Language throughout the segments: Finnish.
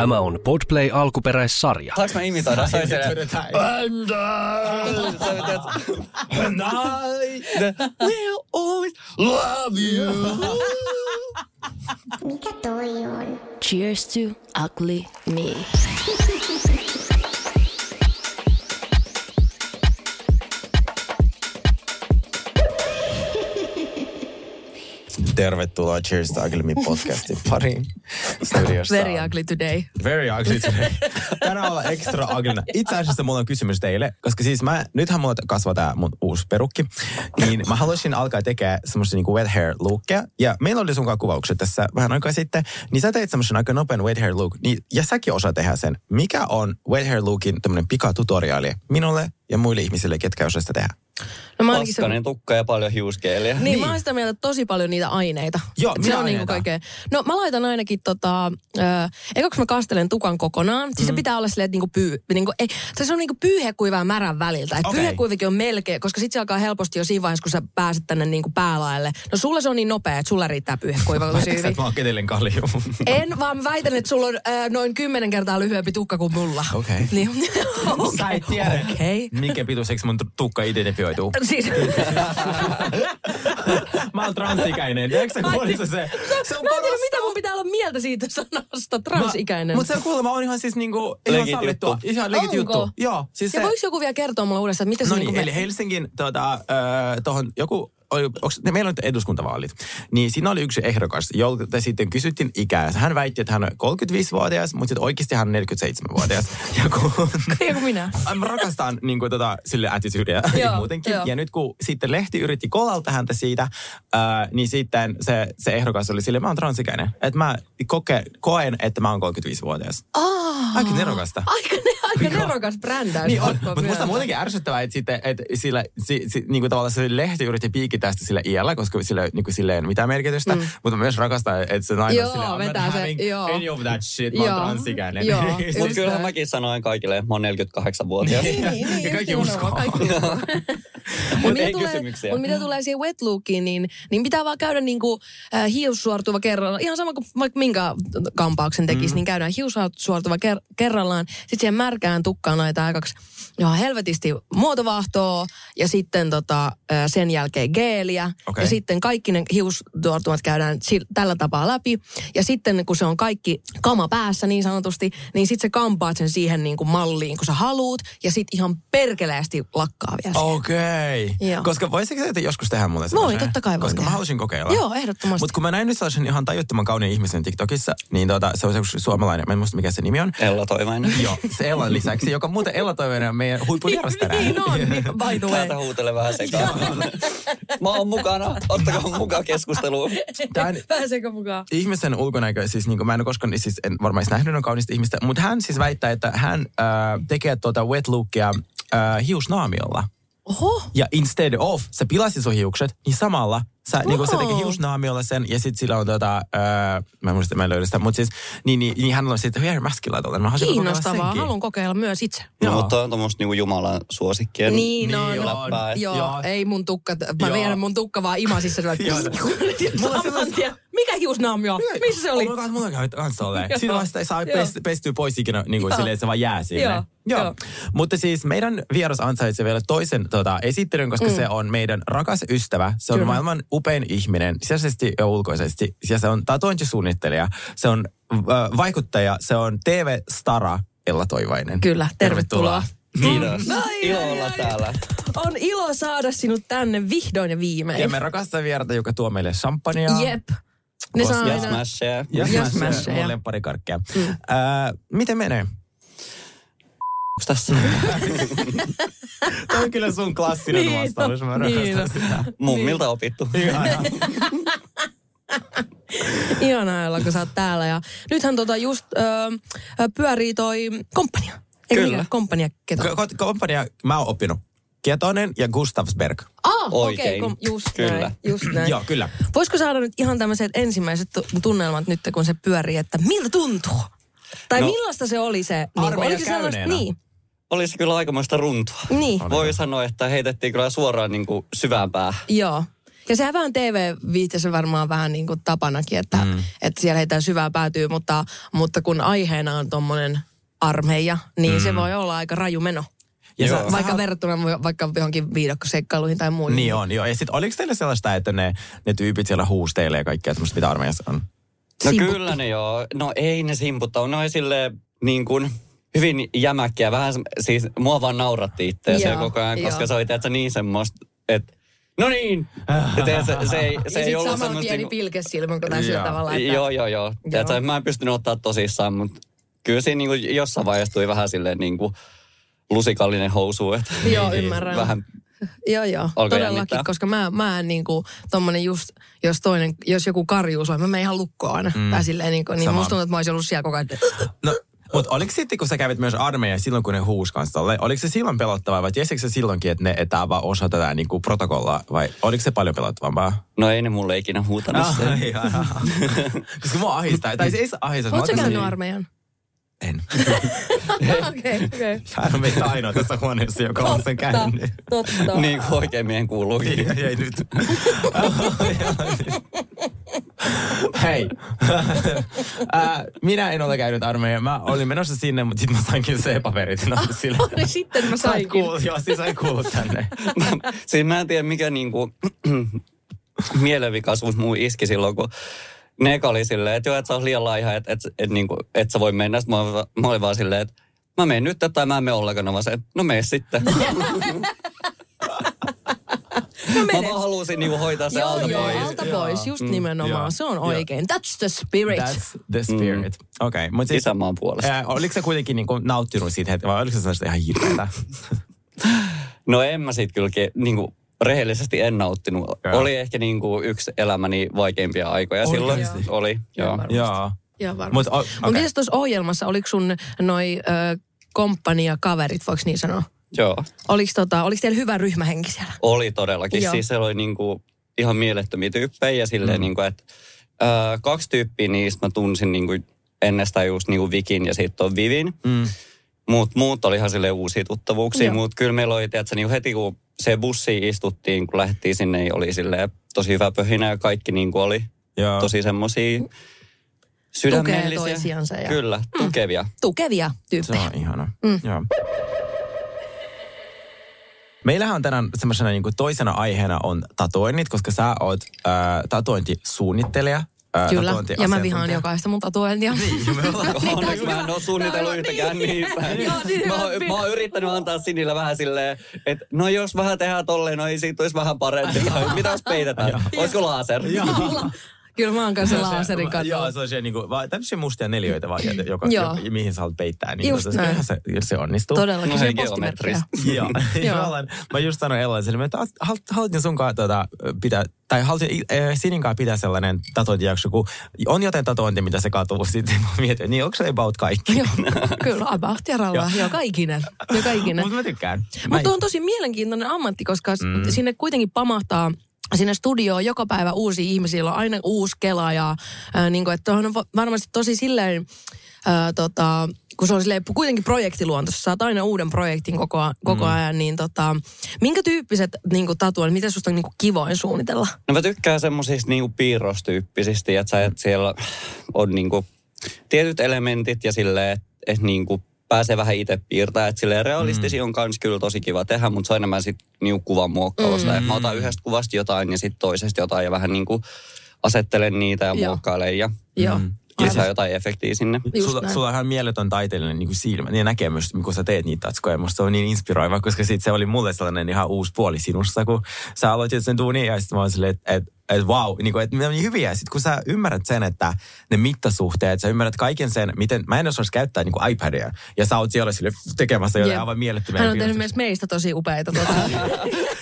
Tämä on Podplay alkuperäissarja. Saanko mä imitoida? Se on se, And I will always love you. Mikä toi on? Cheers to ugly me. Tervetuloa Cheers to Ugly podcastin pariin studiossa. Very ugly today. Very ugly today. Tänään ollaan extra uglyna. Itse asiassa mulla on kysymys teille, koska siis mä, nythän mulla kasvaa tää mun uusi perukki, niin mä haluaisin alkaa tekemään semmoista niinku wet hair lookia. Ja meillä oli sunkaan kuvaukset tässä vähän aikaa sitten, niin sä teit semmoisen aika nopean wet hair look, niin, ja säkin osaat tehdä sen. Mikä on wet hair lookin tämmöinen pikatutoriaali minulle ja muille ihmisille, ketkä osaa sitä tehdä? No mä ainakin se, Paskanen tukka ja paljon hiuskeeliä. niin, niin, mä oon sitä mieltä, tosi paljon niitä aineita. Joo, se on niinku kaikkea. No mä laitan ainakin tota, äh, ekaksi mä kastelen tukan kokonaan. Siis Mm. se pitää olla silleen, että niinku pyy, niinku, ei, se on niinku pyyhekuiva ja märän väliltä. Et Okei. Pyyhekuivikin on melkein, koska sit se alkaa helposti jo siinä vaiheessa, kun sä pääset tänne niinku päälaelle. No sulla se on niin nopea, että sulla riittää pyyhekuiva tosi hyvin. että mä oon ketellen kalju? En, vaan mä väitän, että sulla on äh, noin kymmenen kertaa lyhyempi tukka kuin mulla. Okei. Niin, Sä et tiedä, Okei. minkä pituiseksi mun tukka identifioituu. Siis, Mä oon transikäinen. Eikö se kuulisi se? Se on Mä en tiedä, mitä mun pitää olla mieltä siitä sanasta transikäinen. Mutta se kuulemma on ihan siis niinku, ihan Legit sallittua. juttu. Ihan legit Onko? juttu. Joo, siis ja se... voiko joku vielä kertoa mulle uudestaan, että miten se No niinku niin, eli Helsingin tota, äh, tohon joku oli, onks, ne, meillä on nyt eduskuntavaalit, niin siinä oli yksi ehdokas, jolta sitten kysyttiin ikää. Hän väitti, että hän on 35-vuotias, mutta sitten oikeasti hän on 47-vuotias. Ja kun, Joku minä. Mä rakastan niin kuin, tota, sille attitudea Joo, muutenkin. joo. Ja nyt kun sitten lehti yritti kolalta häntä siitä, ää, niin sitten se, se ehdokas oli sille, mä oon transikäinen. Että mä koke, koen, että mä oon 35-vuotias. Oh, Aika nerokasta. Aika, ne, aika nerokas brändäys. Niin on, mutta musta myöntää. muutenkin ärsyttävää, että, sitten, että sillä, si, si, niin kuin tavallaan se lehti yritti piikittää sitä sillä iällä, koska sillä, niin kuin sillä ei ole mitään merkitystä. Mm. Mutta mä myös rakastan, että se nainen on silleen, I'm not vetää se, having joo. any of that shit, mä oon transikäinen. Mutta kyllähän näin. mäkin sanoin kaikille, että mä oon 48-vuotias. Niin, niin, niin, Ja kaikki uskoo. Kaikki uskoo. Mut Mut mitä ei tulee, kysymyksiä. mut mitä tulee siihen wet lookiin, niin, niin pitää vaan käydä niinku, äh, hiussuortuva kerrallaan. Ihan sama kuin vaikka minkä kampauksen tekisi, mm. niin käydään hiussuortuva ker- kerrallaan. Sitten siihen märkään tukkaan laitetaan aikaksi ihan helvetisti muotovahtoa ja sitten tota, sen jälkeen geeliä. Okei. Ja sitten kaikki ne hiussuortumat käydään tällä tapaa läpi. Ja sitten kun se on kaikki kama päässä niin sanotusti, niin sitten se kampaat sen siihen niin kuin malliin, kun sä haluut. Ja sitten ihan perkeleesti lakkaa vielä. Okei. Joo. Koska voisitko te joskus tehdä mulle Voi, sellaisen? totta kai Koska mä tehdä. haluaisin kokeilla. Joo, ehdottomasti. Mutta kun mä näin nyt sellaisen ihan tajuttoman kauniin ihmisen TikTokissa, niin tota, se on se suomalainen, mä en muista mikä se nimi on. Ella Toivainen. Joo, se Ellan lisäksi, joka muuten Ella Toivonen on meidän huippuvieras tänään. niin on, niin, by the way. Täältä huutele vähän sekaan. mä oon mukana. Ottakaa mukaan keskusteluun. Tämän Pääseekö mukaan? ihmisen ulkonäkö, siis niin kuin mä en ole koskaan, siis en varmaan edes nähnyt on kaunista ihmistä, mutta hän siis väittää, että hän äh, tekee tuota wet lookia äh, hiusnaamiolla. Oho, Ja instead of, se pilasi sun hiukset, niin samalla sä, niin se teki Wow. hiusnaamiolla sen, ja sitten sillä on tota, ää, mä en muista, mä en löydä sitä, mutta siis, niin, niin, niin hän on sitten hair maskilla tuolla. Mä kiinnostavaa. Haluan kokeilla myös itse. Joo. No, mutta on tommoista niinku Jumalan suosikkien Niin on. läppää. Joo, Joo. ei mun tukka, mä vedän mun tukka vaan imasissa. Joo. Mulla on. Mikä hiusnaamio? Missä se oli? Mulla on mulla käy kans tolleen. Joo. Siinä vasta ei saa pestyä pois ikinä niin kuin silleen, että se vaan jää sinne. Joo. Joo. Mutta siis meidän vieras ansaitsee vielä toisen tota, esittelyn, koska mm. se on meidän rakas ystävä. Se on Kyllä. maailman upein ihminen, sisäisesti ja ulkoisesti. Ja se on tatuointisuunnittelija, se on äh, vaikuttaja, se on TV-stara Ella Toivainen. Kyllä, tervetuloa. Kiitos. Ai, Ilo ai, olla ai. täällä. On ilo saada sinut tänne vihdoin ja viimein. Ja me rakastaa vierata, joka tuo meille champagnea. Jep. Ne saa Ja aina... Ja, Ja ja smasheja. Mun lempparikarkkeja. Mm. Äh, miten menee? Onks tässä? Tämä on kyllä sun klassinen Niin vastaus. Mä on, niin rakastan sitä. Mummilta opittu. Ihana. Ihanaa olla, kun sä oot täällä. Ja nythän tota just ö, pyörii toi komppania. Eikö Kyllä. mikä? Kompania keto. Ko- ko- Kompania, mä oon oppinut Ketonen ja Gustavsberg. Ah, okei, Oikein. kom- just Kyllä. näin. Just näin. Joo, kyllä. Voisiko saada nyt ihan tämmöiset ensimmäiset tu- tunnelmat nyt, kun se pyörii, että miltä tuntuu? Tai no, No. millaista se oli se? Niin, Armeija oliko se sellaista? Niin, Olisi kyllä aikamoista runtua. niin, Voi sanoa, että heitettiin kyllä suoraan niin kuin syvään päähän. joo. Ja sehän vähän TV-viihteessä varmaan vähän niin kuin tapanakin, että, mm. että siellä heitä syvää päätyy, mutta, mutta kun aiheena on tuommoinen armeija, niin mm. se voi olla aika raju meno. Ja Joo. sä- sä Vaikka oot- verrattuna vaikka johonkin viidakkoseikkailuihin tai muihin. Niin on, joo. Ja sitten oliko teillä sellaista, että ne, ne tyypit siellä huusteille ja kaikkea semmoista, mitä armeijassa on? No Simputtu. kyllä ne joo. No ei ne simputtaa. Ne on silleen niin kuin hyvin jämäkkiä. Vähän se- siis mua vaan nauratti Joo, koko ajan, koska joo. se oli tiedätkö, niin semmoista, että no niin. Ja tiedätkö, se, se, ei, se ja ei sitten ollut samalla pieni niinku- pilkesilmä, kun sillä Joo. tavalla, että... Joo, joo, joo. Tiedätkö, mä en pystynyt ottaa tosissaan, mutta kyllä siinä niin kuin jossain vaiheessa tuli vähän silleen niin kuin lusikallinen housu. Että Joo, ymmärrän. Vähän Joo, joo. Alkoi Todellakin, jännittää. koska mä, mä en niinku, tommonen just, jos toinen, jos joku karjuu soi, mä menen ihan lukkoon aina. Mm. Tai silleen niinku, niin Sama. musta tuntuu, että mä olisin ollut siellä koko ajan. No, mutta oliko sitten, kun sä kävit myös armeijassa silloin, kun ne huusi kanssa tolle, oliko se silloin pelottavaa vai tiesikö se silloinkin, että ne että tää on vaan osa tätä niinku protokollaa vai oliko se paljon pelottavampaa? No ei ne mulle ikinä huutanut Ah, sitä. Koska mua ahistaa, tai se ei saa ahistaa. Oletko käynyt armeijan? En. Okei, okei. Hän on meistä ainoa tässä huoneessa, joka on sen käynyt. Totta. niin kuin oikein miehen kuuluukin. Ei, ei nyt. Hei. Ää, Minä en ole käynyt armeijan. Mä olin menossa sinne, mutta sitten mä sain kyllä C-paperit. No, sillä. Niin sitten mä Sait sainkin. kuulla, joo, siis sain kuulla tänne. siis mä en tiedä mikä niinku mielenvikaisuus muu iski silloin, kun ne eka oli silleen, että joo, että sä oot liian laiha, että et, et, niinku, et sä voi mennä. Sitten mä, mä olin vaan silleen, että mä menen nyt tai mä en mene ollenkaan. No, vaan se, no mene sitten. Mä vaan halusin niinku hoitaa se Joo, alta joo, pois. alta pois, just Mm, nimenomaan. joo, Se on joo. oikein. That's the spirit. That's the spirit. Mm. Okei, okay, siis... Isänmaan puolesta. Ää, oliko se kuitenkin niinku nauttinut siitä hetkeä vai oliko se sellaista ihan hirveätä? No en mä sit kyllä ke- niinku, rehellisesti en nauttinut. Joo. Oli ehkä niinku yksi elämäni vaikeimpia aikoja silloin. Oikeasti? Oli, joo. Joo. Joo, varmasti. Mutta okay. mitäs tuossa ohjelmassa, oliko sun noi ö, komppania kaverit, voiko niin sanoa? Joo. Oliko, tota, oliko teillä hyvä ryhmähenki siellä? Oli todellakin. Joo. Siis se oli niinku ihan mielettömiä tyyppejä ja silleen mm. niinku, että ää, kaksi tyyppiä niistä mä tunsin niinku ennestään just niinku Vikin ja sitten on Vivin. Mm. Mut muut oli ihan silleen uusia tuttavuuksia. Mutta kyllä meillä oli, tiedätkö, niinku heti kun se bussi istuttiin, kun lähdettiin sinne, niin oli silleen tosi hyvä pöhinä ja kaikki niinku oli Joo. tosi semmosia sydämellisiä. toisiansa ja- Kyllä, tukevia. Tukevia Se tyyppejä. on ihana. Mm. Joo. Meillähän on tänään semmoisena niin toisena aiheena on tatoinnit, koska sä oot äh, tatointisuunnittelija. Äh, Kyllä, ja mä vihaan jokaista mun tatuointia. Niin, me ollaan- Onneksi mä en ole suunnitellut yhtäkään niistä. Niin mä, oon, mä oon yrittänyt antaa Sinille vähän silleen, että no jos vähän tehdään tolleen, no ei siitä olisi vähän parempi. Tai mitä jos peitetään? Olisiko laser? Kyllä mä oon kanssa Se- laaserin Joo, kanssa. se on se niinku, vaan tämmöisiä mustia neljöitä vaan, joka, Joo. joka, mihin sä haluat peittää. Niin Just se, näin. se, se onnistuu. Todellakin, No se postimerkkejä. Joo. Joo. mä, olen, mä just sanoin Ellaiselle, että hal- halutin sunkaan tota, pitää, tai halutin äh, Sininkaan pitää sellainen tatointijakso, kun on jotain tatointia, mitä se katuu. Sitten mä mietin, että niin onko se about kaikki? Joo, kyllä, about ja ralla. Joka ikinen. Joka ikinen. Mutta mä tykkään. Mutta on tosi mielenkiintoinen ammatti, koska mm. sinne kuitenkin pamahtaa sinne studioon joka päivä uusia ihmisiä, on aina uusi kela ja ää, niin kuin, että on va- varmasti tosi silleen, ää, tota, kun se on silleen, kuitenkin projektiluontossa, saat aina uuden projektin koko, koko Mm. ajan, niin tota, minkä tyyppiset niin kuin tatuoinnit, mitä susta on niin kuin kivoin suunnitella? No mä tykkään semmosista niinku piirrostyyppisistä, että, että siellä on niinku tietyt elementit ja silleen, että et niinku pääsee vähän itse piirtämään. Että silleen realistisia on kans kyllä tosi kiva tehdä, mutta se on enemmän sit niinku kuvan muokkausta. Mm. Mä otan yhdestä kuvasta jotain ja sitten toisesta jotain ja vähän niinku asettelen niitä ja Joo. muokkailen ja Joo. Mm. Lisää jotain efektiä sinne. Just Sulla, näin. sulla on ihan mieletön taiteellinen niin kuin silmä ja näkemys, kun sä teet niitä tatskoja. Musta se on niin inspiroiva, koska sit se oli mulle sellainen ihan uusi puoli sinussa, kun sä aloitit sen duunin ja sitten mä oon silleen, että et, et wow, niin kuin, että ne on niin hyviä. Sitten kun sä ymmärrät sen, että ne mittasuhteet, sä ymmärrät kaiken sen, miten, mä en osaisi käyttää niin kuin iPadia. Ja sä oot siellä sille tekemässä jotain Jep. aivan mielettömiä. Hän on tehnyt myös meistä tosi upeita. Tota.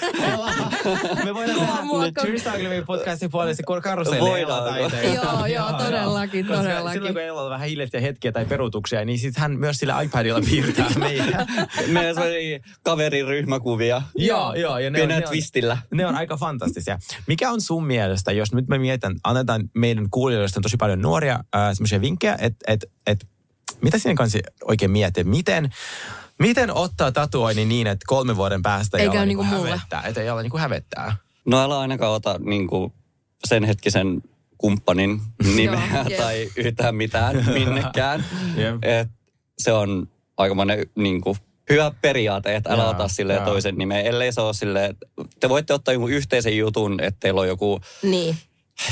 Me voidaan tehdä Muokka- Tyrstaglemin podcastin puolesta karuselli Voidaan. Joo, joo, todellakin, todellakin. Silloin kun Elalla on vähän hiljaisia hetkiä tai peruutuksia, niin sitten hän myös sillä iPadilla piirtää meitä. Meillä oli kaverin ryhmäkuvia. joo, joo. Ja ne on, Pienellä ne, on, twistillä. ne on aika fantastisia. Mikä on sun mielestä, jos nyt me mietän, annetaan meidän kuulijoille on tosi paljon nuoria äh, semmoisia vinkkejä, että et, et, mitä siinä kanssa oikein miettii? Miten, miten ottaa tatuoinnin niin, että kolmen vuoden päästä ei Eikä ole niinku niinku hävettää? Että ei ole niinku hävettää. No älä ainakaan ota niin kuin, sen hetkisen kumppanin nimeä Joo, tai yhtään mitään minnekään. Jep. Et se on aikamoinen niin kuin, hyvä periaate, että älä Joo, ota sille joo. toisen nimeä, ellei se ole silleen, että te voitte ottaa jonkun yhteisen jutun, että teillä on joku, Niin.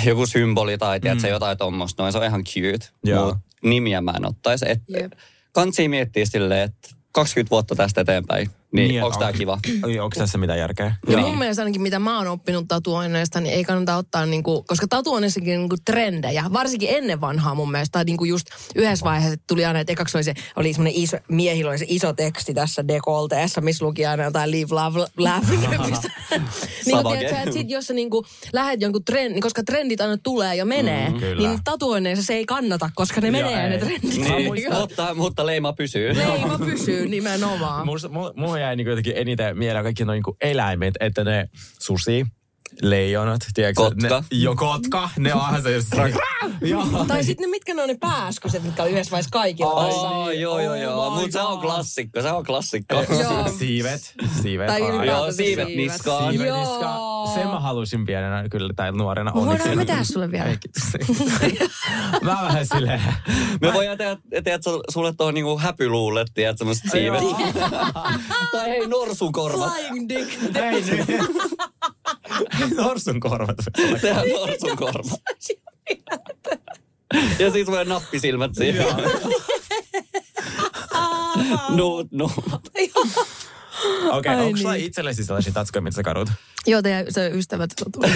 joku symboli tai tiedätkö, jotain tuommoista, noin se on ihan cute, Joo. mutta nimiä mä en ottaisi. Et, Jep. kansi miettiä silleen, että 20 vuotta tästä eteenpäin, niin, niin onko tämä kiva? Onko tässä mitään järkeä? Ja mun mielestä ainakin mitä mä oon oppinut tatuoinneista, niin ei kannata ottaa niinku, koska tatuoinnissakin on niinku trendejä, varsinkin ennen vanhaa mun mielestä, tai niinku just yhdessä vaiheessa tuli aina, että ekaksi oli se, oli semmoinen iso, miehillä oli se iso teksti tässä dekolteessa, missä luki aina jotain live, love, laughing. niin Savage. tiedätkö, että sit jos sä niinku lähet jonkun trendin, koska trendit aina tulee ja menee, mm, kyllä. niin tatuoinneissa se ei kannata, koska ne Joo, menee ne ei. trendit. Niin, mutta, mutta leima pysyy. Leima pysyy nimenomaan. Mulla, mulla jäi niinku jotenkin eniten mieleen kaikki noin niinku eläimet, että ne susi, leijonat, tiedätkö? Kotka. Ne, jo kotka, ne onhan se just... Joo. Tai sitten ne, mitkä ne on ne pääskyset, mitkä on yhdessä vaiheessa kaikilla. Oh, joo, joo, joo. Oh my Mutta se on klassikko, se on klassikko. Joo. Siivet, siivet. Tai Joo, se siivet niskaan. Siivet Joo. niska. Sen mä halusin pienenä kyllä, tai nuorena. Me voidaan onneksi. me tehdä sulle vielä. Mä vähän silleen... Me voidaan tehdä, tehdä sulle tuohon niinku häpyluulle, tiedät, semmoset siivet. tai hei, norsukorvat. Flying dick. Ei nyt. Norsun korvat. Tehdään norsukorvat. ja siis voi nappisilmät siihen. Nuut, nuut. Okei, Ai onko sulla niin. itsellesi sellaisia tatskoja, mitä sä kadut? Joo, teidän se ystävät tuli.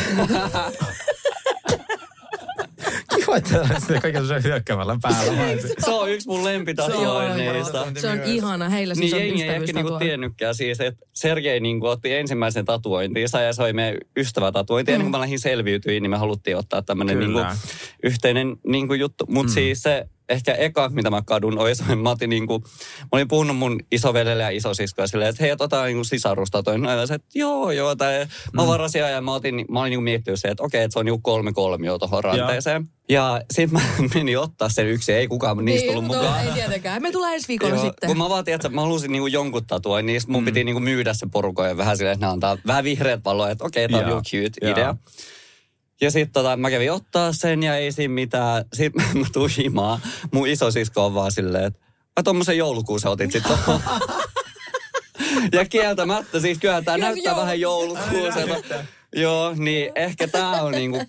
Sitten kaikki on hyökkäämällä päällä. se- Se on yksi mun lempitatuoinneista. Se on ihana. Heillä siis Niin on jengi ei ehkä niinku tiennytkään siis, että Sergei niinku otti ensimmäisen tatuointinsa ja se oli meidän ystävätatuointi. Ennen kuin mä lähdin selviytyin, niin me haluttiin ottaa tämmöinen niinku yhteinen niinku juttu. Mutta mm. siis se ehkä eka, mitä mä kadun, oli se, mä otin niinku, mä olin puhunut mun isoveljelle ja isosiskolle silleen, että hei, otetaan niinku sisarustatoin. Ja se, että joo, joo. Tai mä varasin ja mä, otin, mä olin niinku miettinyt se, että okei, että se on niinku kolme kolmio tuohon ranteeseen. Ja sitten mä menin ottaa sen yksi, ei kukaan niistä tullut mutta mukaan. Ei tietenkään. Me tulee ensi viikolla Joo, sitten. Kun mä vaan että mä halusin niinku jonkun tatua, niin mun mm. piti niinku myydä se porukoille vähän silleen, että ne antaa vähän vihreät valoa, että okei, okay, tää on Joo, real cute joo. idea. Ja sitten tota, mä kävin ottaa sen ja ei siinä mitään. Sitten mä tuun himaan. Mun isosisko on vaan silleen, että mä tommosen joulukuun sä otit sit tohon. ja kieltämättä, siis kyllä tää Joo, näyttää joo. vähän joulukuuselta. Joo, niin ehkä tää on niinku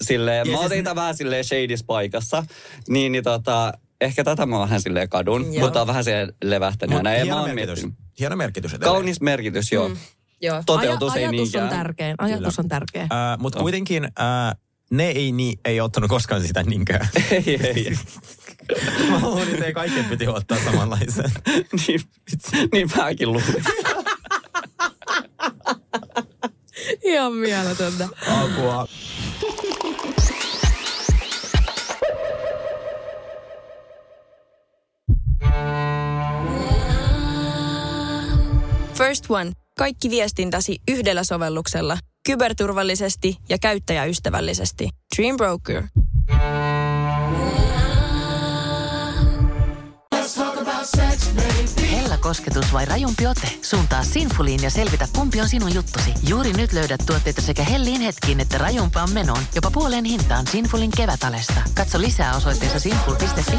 silleen, mä siis- otin tää vähän silleen shadis paikassa. Niin, niin tota, ehkä tätä mä vähän silleen kadun. Joo. Mutta on vähän siellä levähtänyt. Mut ja. Ja mä hieno merkitys. Hieno merkitys edelleen. Kaunis merkitys, joo. Mm. Joo. Toteutus ei ajatus on niinkään. tärkein. Ajatus on tärkeä. Äh, Mutta kuitenkin äh, ne ei, niin, ei ottanut koskaan sitä niinkään. ei, ei. Mä luulin, että ei kaikkien piti ottaa samanlaisen. niin, niin mäkin luulin. Ihan mieletöntä. Apua. First One. Kaikki viestintäsi yhdellä sovelluksella. Kyberturvallisesti ja käyttäjäystävällisesti. Dream Broker. Hella kosketus vai rajumpi ote? Suuntaa Sinfuliin ja selvitä, kumpi on sinun juttusi. Juuri nyt löydät tuotteita sekä helliin hetkiin että rajumpaan menoon. Jopa puoleen hintaan Sinfulin kevätalesta. Katso lisää osoitteessa sinful.fi.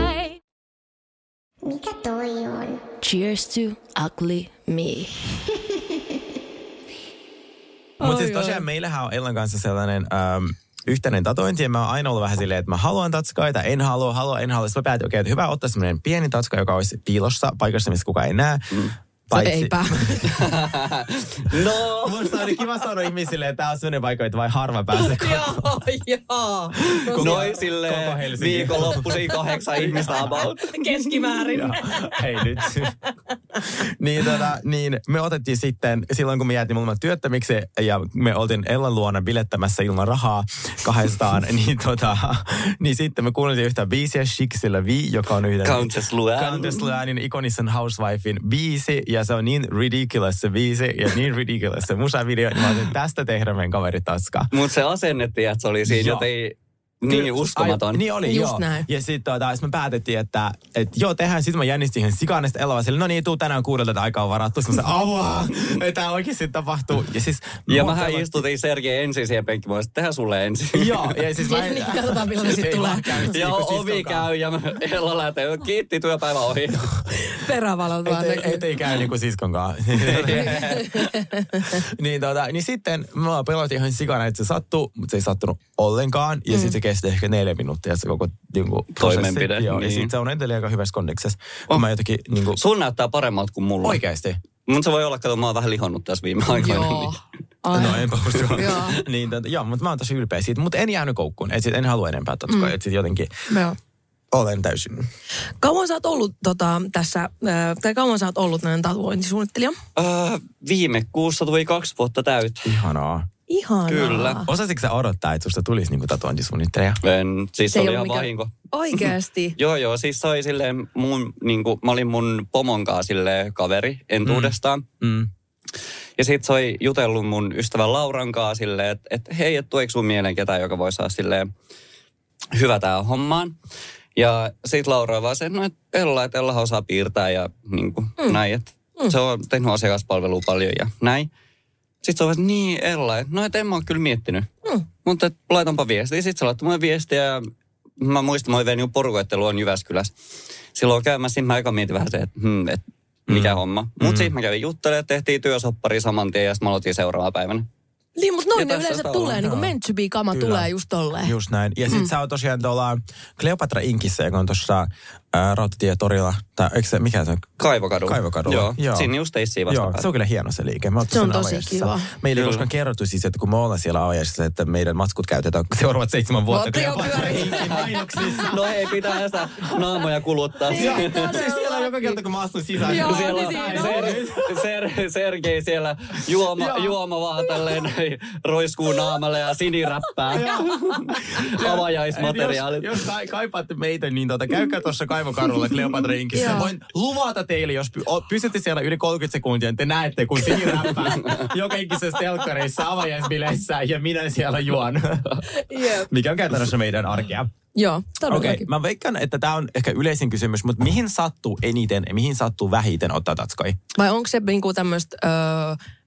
Mikä toi on? Cheers to ugly me. Mutta siis tosiaan meillähän on Ellan kanssa sellainen... Ähm, yhteinen tatointi ja mä oon aina ollut vähän silleen, että mä haluan tatskaita, en halua, halua, en halua. Sitten mä päätin, okei, että hyvä ottaa semmoinen pieni tatska, joka olisi piilossa paikassa, missä kukaan ei näe. Mm. No eipä. No! Musta on kiva sanoa ihmisille, että tää on semmoinen paikka, että vain harva pääsee joo, joo. Noin Koko silleen Helsinki. viikonloppuisin kahdeksan ihmistä about. Keskimäärin. Joo. Hei nyt. niin, tota, niin me otettiin sitten, silloin kun me jäätiin molemmat työttömiksi ja me oltiin Ellan luona bilettämässä ilman rahaa kahdestaan, niin, tota, niin sitten me kuunneltiin yhtä biisiä Shiksillä Vi, joka on yhden Countess Luann. Countess Luannin ikonisen Housewifein biisi ja se on niin ridiculous se biisi ja niin ridiculous se musavideo, niin mä että tästä tehdään meidän kaveri taska. Mutta se asennettiin, että se oli siinä joten niin uskomaton. Ai, niin oli, Just joo. näin. Ja sitten tota, sit me päätettiin, että et, joo, tehdään. Sitten mä jännistin ihan sikanesta eloa. Sille, no niin, tuu tänään kuudelta, että aika on varattu. Sitten mä sanoin, avaa, että tämä oikeasti tapahtuu. Ja siis... Ja mähän pelotti- istutin Sergei ensin siihen penkkiin. Mä olisin, tehdään sulle ensin. Joo, ja siis mä... Niin, katsotaan, millainen sit Ei tulee. käynyt Ja niinku ovi käy ja mä Ella lähtee. Kiitti, työpäivä ohi. Perävalot vaan. Et, ei käy niinku siskonkaan. niin, tota, niin sitten mä pelotin ihan sikana, että se sattuu, mutta se ei sattunut ollenkaan. Ja mm. sitten se kesti ehkä neljä minuuttia se koko niinku, prosessi. Toimenpide, Joo, ja niin. sitten se on edelleen aika hyvässä kondiksessa. Oh. Mä jotenkin niinku, Sun näyttää paremmalta kuin mulla. oikeasti. Mutta se voi olla, että mä oon vähän lihonnut tässä viime aikoina. Joo. Niin. Ai. No enpä usko. Joo. niin, tota, joo, mutta mä oon tosi ylpeä siitä. Mutta en jäänyt koukkuun. Et sit en halua enempää tatskoja. Mm. Et sit jotenkin Joo. olen täysin. Kauan sä oot ollut tota, tässä, äh, tai kauan sä oot ollut näin tatuointisuunnittelija? Öö, viime kuussa tuli kaksi vuotta täyttä. Ihanaa. Ihanaa. Kyllä. Osasitko sä odottaa, että susta tulisi niinku tatuointisuunnittelija? En, siis Se oli ihan mikään- vahinko. Oikeasti. Joo, joo, siis se oli silleen mun, niinku, mä olin mun pomon kanssa kaveri entuudestaan. Mm. Ja sit se oli jutellut mun ystävän Lauran kanssa silleen, että et, hei, et tueeko sun mieleen ketään, joka voi saada silleen hyvä tää hommaan. Ja sit Laura vaan se, no et Ella, että Ella osaa piirtää ja niin kuin, mm. näin, että mm. se on tehnyt asiakaspalvelua paljon ja näin. Sitten se on että niin Ella, että no et en mä ole kyllä miettinyt. Mm. Mutta et, laitanpa viestiä. Sitten se laittoi mulle viestiä ja mä muistan, mä olin vienyt porukoittelu on Jyväskylässä. Silloin käymässä, mä eka mietin vähän se, että hmm, et, mikä mm. homma. Mutta sitten mä kävin juttelemaan, tehtiin työsoppari saman tien ja sitten mä aloitin seuraavana päivänä. Niin, mutta noin Ja ne yleensä tulee, ollaan, niin kuin meant to be kama Kyllä. tulee just tolleen. Just näin. Ja sit mm. sä oot tosiaan tuolla Cleopatra Inkissä, joka on tuossa ää, Rautatietorilla. Tai eikö se, mikä se on? Kaivokadulla. Kaivokadulla. Joo. Joo. Siinä just teissiin Joo, se on kyllä hieno se liike. Me Se on tosi kiva. Meillä ei koskaan kerrottu siis, että kun me ollaan siellä avajaisissa, että meidän matskut käytetään seuraavat seitsemän vuotta. No ei pitää sitä naamoja kuluttaa. Joo, siis siellä on joka kerta, kun mä astun sisään. Joo, siellä niin Ser, Ser, Sergei siellä juoma, juoma vaan tälleen roiskuu naamalle ja siniräppää. Avajaismateriaalit. Jos, jos kai- kaipaatte meitä, niin tota, käykää tuossa kaivokadulla Cleopatra Inkissä. Voin luvata teille, jos py, o, pysytte siellä yli 30 sekuntia, niin te näette, kun Sini räppää joka ikisessä telkkarissa, avajaisbileissä ja minä siellä juon. Mikä on käytännössä meidän arkea. Joo, Okei, todellakin. okay, mä veikkaan, että tämä on ehkä yleisin kysymys, mutta mihin sattuu eniten ja mihin sattuu vähiten ottaa tatskoi? Vai onko se niinku tämmöistä, öö,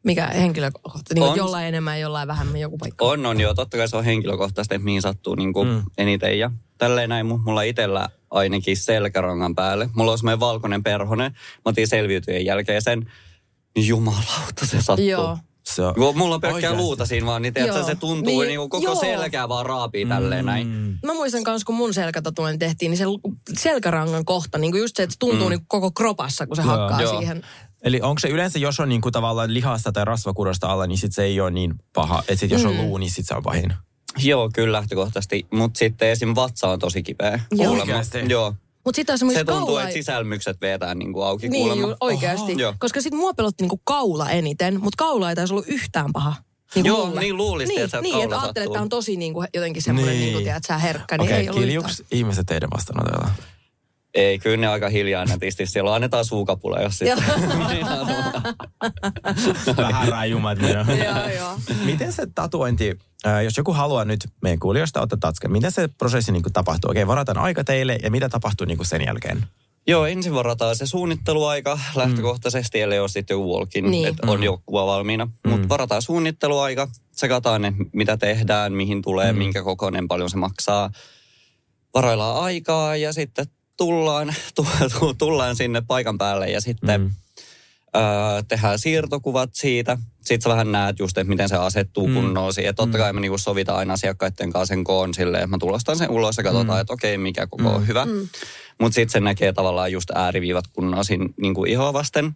mikä henkilökohtaisesti, On. jollain enemmän, jollain vähemmän joku paikka? On, on joo. Totta kai se on henkilökohtaisesti, että mihin sattuu niin kuin mm. eniten. Ja tälleen näin mu- mulla itsellä ainakin selkärangan päälle. Mulla on semmoinen valkoinen perhonen. Mä otin selviytyjen jälkeen sen. Niin jumalauta se sattuu. Joo. Se on, Kun mulla on pelkkää Oikeasti. luuta siinä vaan, niin tiedätkö, se tuntuu Niin, niin, niin kuin koko joo. selkää vaan raapii tälleen näin. Mä muistan myös, kun mun selkätatuointi tehtiin, niin se selkärangan kohta, niin kuin just se, että se tuntuu mm. niin koko kropassa, kun se Joo. hakkaa Joo. siihen. Eli onko se yleensä, jos on niinku tavallaan lihasta tai rasvakudosta alla, niin sit se ei ole niin paha. Että sit jos Mm. on luu, niin sit se on pahin. Joo, kyllä lähtökohtaisesti. Mutta sitten esim. vatsa on tosi kipeä. Joo. Joo. Mutta sitten on Se tuntuu, kaula... että sisälmykset vetää niin kuin auki Niin, kuulemma. ju, oikeasti. Oho. Koska sitten mua pelotti niinku kaula eniten, mutta kaula ei taisi ollut yhtään paha. Niin Joo, mulle. niin luulisit, niin, että sä- Niin, kaula että ajattelet, että tämä on tosi niinku, jotenkin semmoinen, Niin. niin. niinku, tiedät, sä herkkä, niin Okei, ei okay, ollut kiljuks yhtään. ihmiset teidän vastaanotoilla? Ei, kyllä ne aika hiljaa nätisti. Siellä annetaan suukapula, jos sitten. Vähän rajumat joo. Miten se tatuointi, äh, jos joku haluaa nyt meidän kuulijoista ottaa tatskan, miten se prosessi niin tapahtuu? Okei, varataan aika teille ja mitä tapahtuu niin sen jälkeen? Joo, ensin varataan se suunnitteluaika lähtökohtaisesti, ellei ole sitten joku walkin, Niin. että on jo kuva valmiina. Mm. Mutta varataan suunnitteluaika, tsekataan ne, mitä tehdään, mihin tulee, mm. minkä kokoinen, paljon se maksaa. Varaillaan aikaa ja sitten tullaan, tu, tu, tullaan sinne paikan päälle ja sitten mm. öö, tehdään siirtokuvat siitä. Sitten sä vähän näet just, että miten se asettuu mm. kunnolla siihen. Totta kai me niinku sovitaan aina asiakkaiden kanssa sen koon silleen, että mä tulostan sen ulos ja katsotaan, mm. että okei, mikä koko mm. on hyvä. Mm. Mutta sitten se näkee tavallaan just ääriviivat kunnolla siinä niinku ihoa vasten.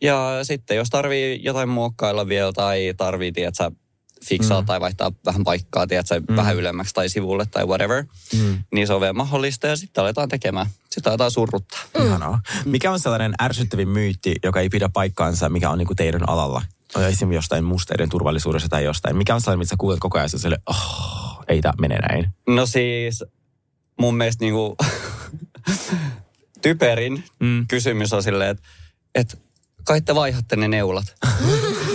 Ja sitten jos tarvii jotain muokkailla vielä tai tarvii, tiedätkö, fiksaa mm. tai vaihtaa vähän paikkaa, tiedätkö, mm. vähän ylemmäksi tai sivulle tai whatever, mm. niin se on vielä mahdollista ja sitten aletaan tekemään. Sitten aletaan surruttaa. Mm. Ihanaa. Mikä on sellainen ärsyttävin myytti, joka ei pidä paikkaansa, mikä on niinku teidän alalla? Esimerkiksi jostain musteiden turvallisuudessa tai jostain. Mikä on sellainen, mitä sä kuulet koko ajan sille, oh, ei tämä mene näin. No siis mun mielestä niinku typerin mm. kysymys on silleen, että et, kai te vaihatte ne neulat.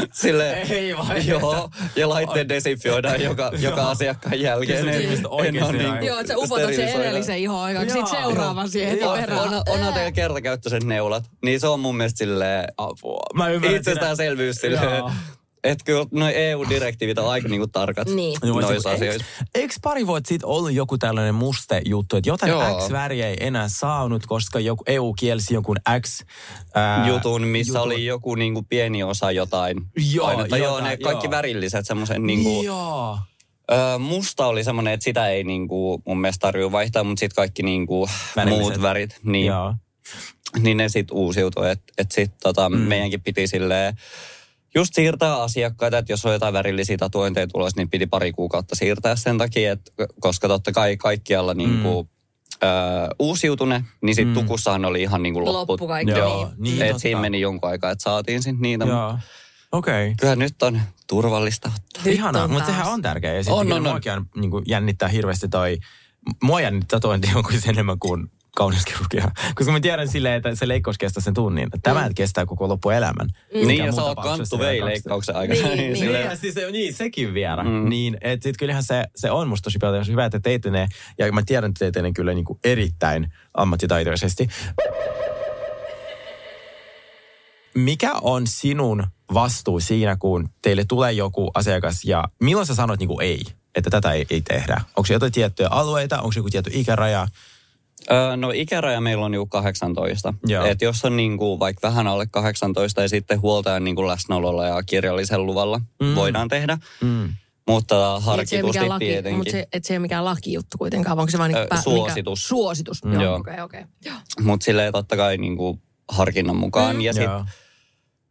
Sille, Ei vai. Joo, ja laitteet desinfioidaan joka, joka asiakkaan jälkeen. Kysyt ihmistä oikeasti näin. Joo, että sä upotat sen edellisen ihon aikaksi, sit seuraavan siihen heti perään. On, onhan teillä kertakäyttöiset neulat. Niin se on mun mielestä silleen Apua. Mä ymmärrän itsestäänselvyys silleen. Että kyllä noin EU-direktiivit on aika niinku tarkat Niin. noissa asioissa. Eikö pari vuotta sitten ollut joku tällainen muste juttu, että jotain Joo. X-väriä ei enää saanut, koska joku EU kielsi jonkun X... Ää, jutun, missä jutun. oli joku niinku pieni osa jotain. Joo, ainetta. joo, jotain, ne kaikki joo. värilliset semmoisen niinku... Joo. Musta oli semmoinen, että sitä ei niinku mun mielestä tarvitse vaihtaa, mutta sitten kaikki niinku muut värit, niin, Joo. niin ne sitten uusiutui. Että et sitten tota, mm. meidänkin piti silleen just siirtää asiakkaita, että jos on jotain värillisiä tatuointeja tulossa, niin piti pari kuukautta siirtää sen takia, että koska totta kai kaikkialla niinku, ö, uusiutune, niin sitten mm. tukussahan oli ihan niinku loppu. Loppu kaikki, Joo, niin. niin Et siinä meni jonkun aikaa, että saatiin sitten niitä. Joo. Okei. Okay. Kyllä nyt on turvallista ottaa. Nyt Ihanaa, mutta sehän on tärkeää. Ja sitten On, on, on. muakin niin kuin jännittää hirveästi toi, mua jännittää tatuointi jonkun enemmän kuin kauneuskirurgia. Koska mä tiedän silleen, että se leikkaus kestää sen tunnin. Tämä mm. kestää koko loppuelämän. Niin, Mikä ja sä oot kanttu vei leikkauksen aikana. Niin, niin. silleen- Niin, ja siis, se- niin, sekin vielä. Mm. Niin, että sit kyllähän se, se on musta tosi paljon hyvä, että teitte ne. Ja mä tiedän, että teitte ne kyllä niin kuin erittäin ammattitaitoisesti. Mikä on sinun vastuu siinä, kun teille tulee joku asiakas ja milloin sä sanot niin kuin ei, että tätä ei, ei tehdä? Onko se jotain tiettyjä alueita, onko se joku tietty ikäraja? Öö, no ikäraja meillä on jo 18. Joo. Et jos on niinku vaikka vähän alle 18 ja sitten huoltajan niinku läsnäololla ja kirjallisen luvalla mm. voidaan tehdä. Mm. Mutta Niin, et harkitusti mikään laki, tietenkin. mutta se, et se ei ole mikään lakijuttu kuitenkaan, vaan onko se vaan Ö, niinku pä- suositus. Mikä, suositus, Mm. joo, Joo. okei, okei. Joo. Mutta silleen totta kai niinku harkinnan mukaan. Mm. Ja sit, Joo.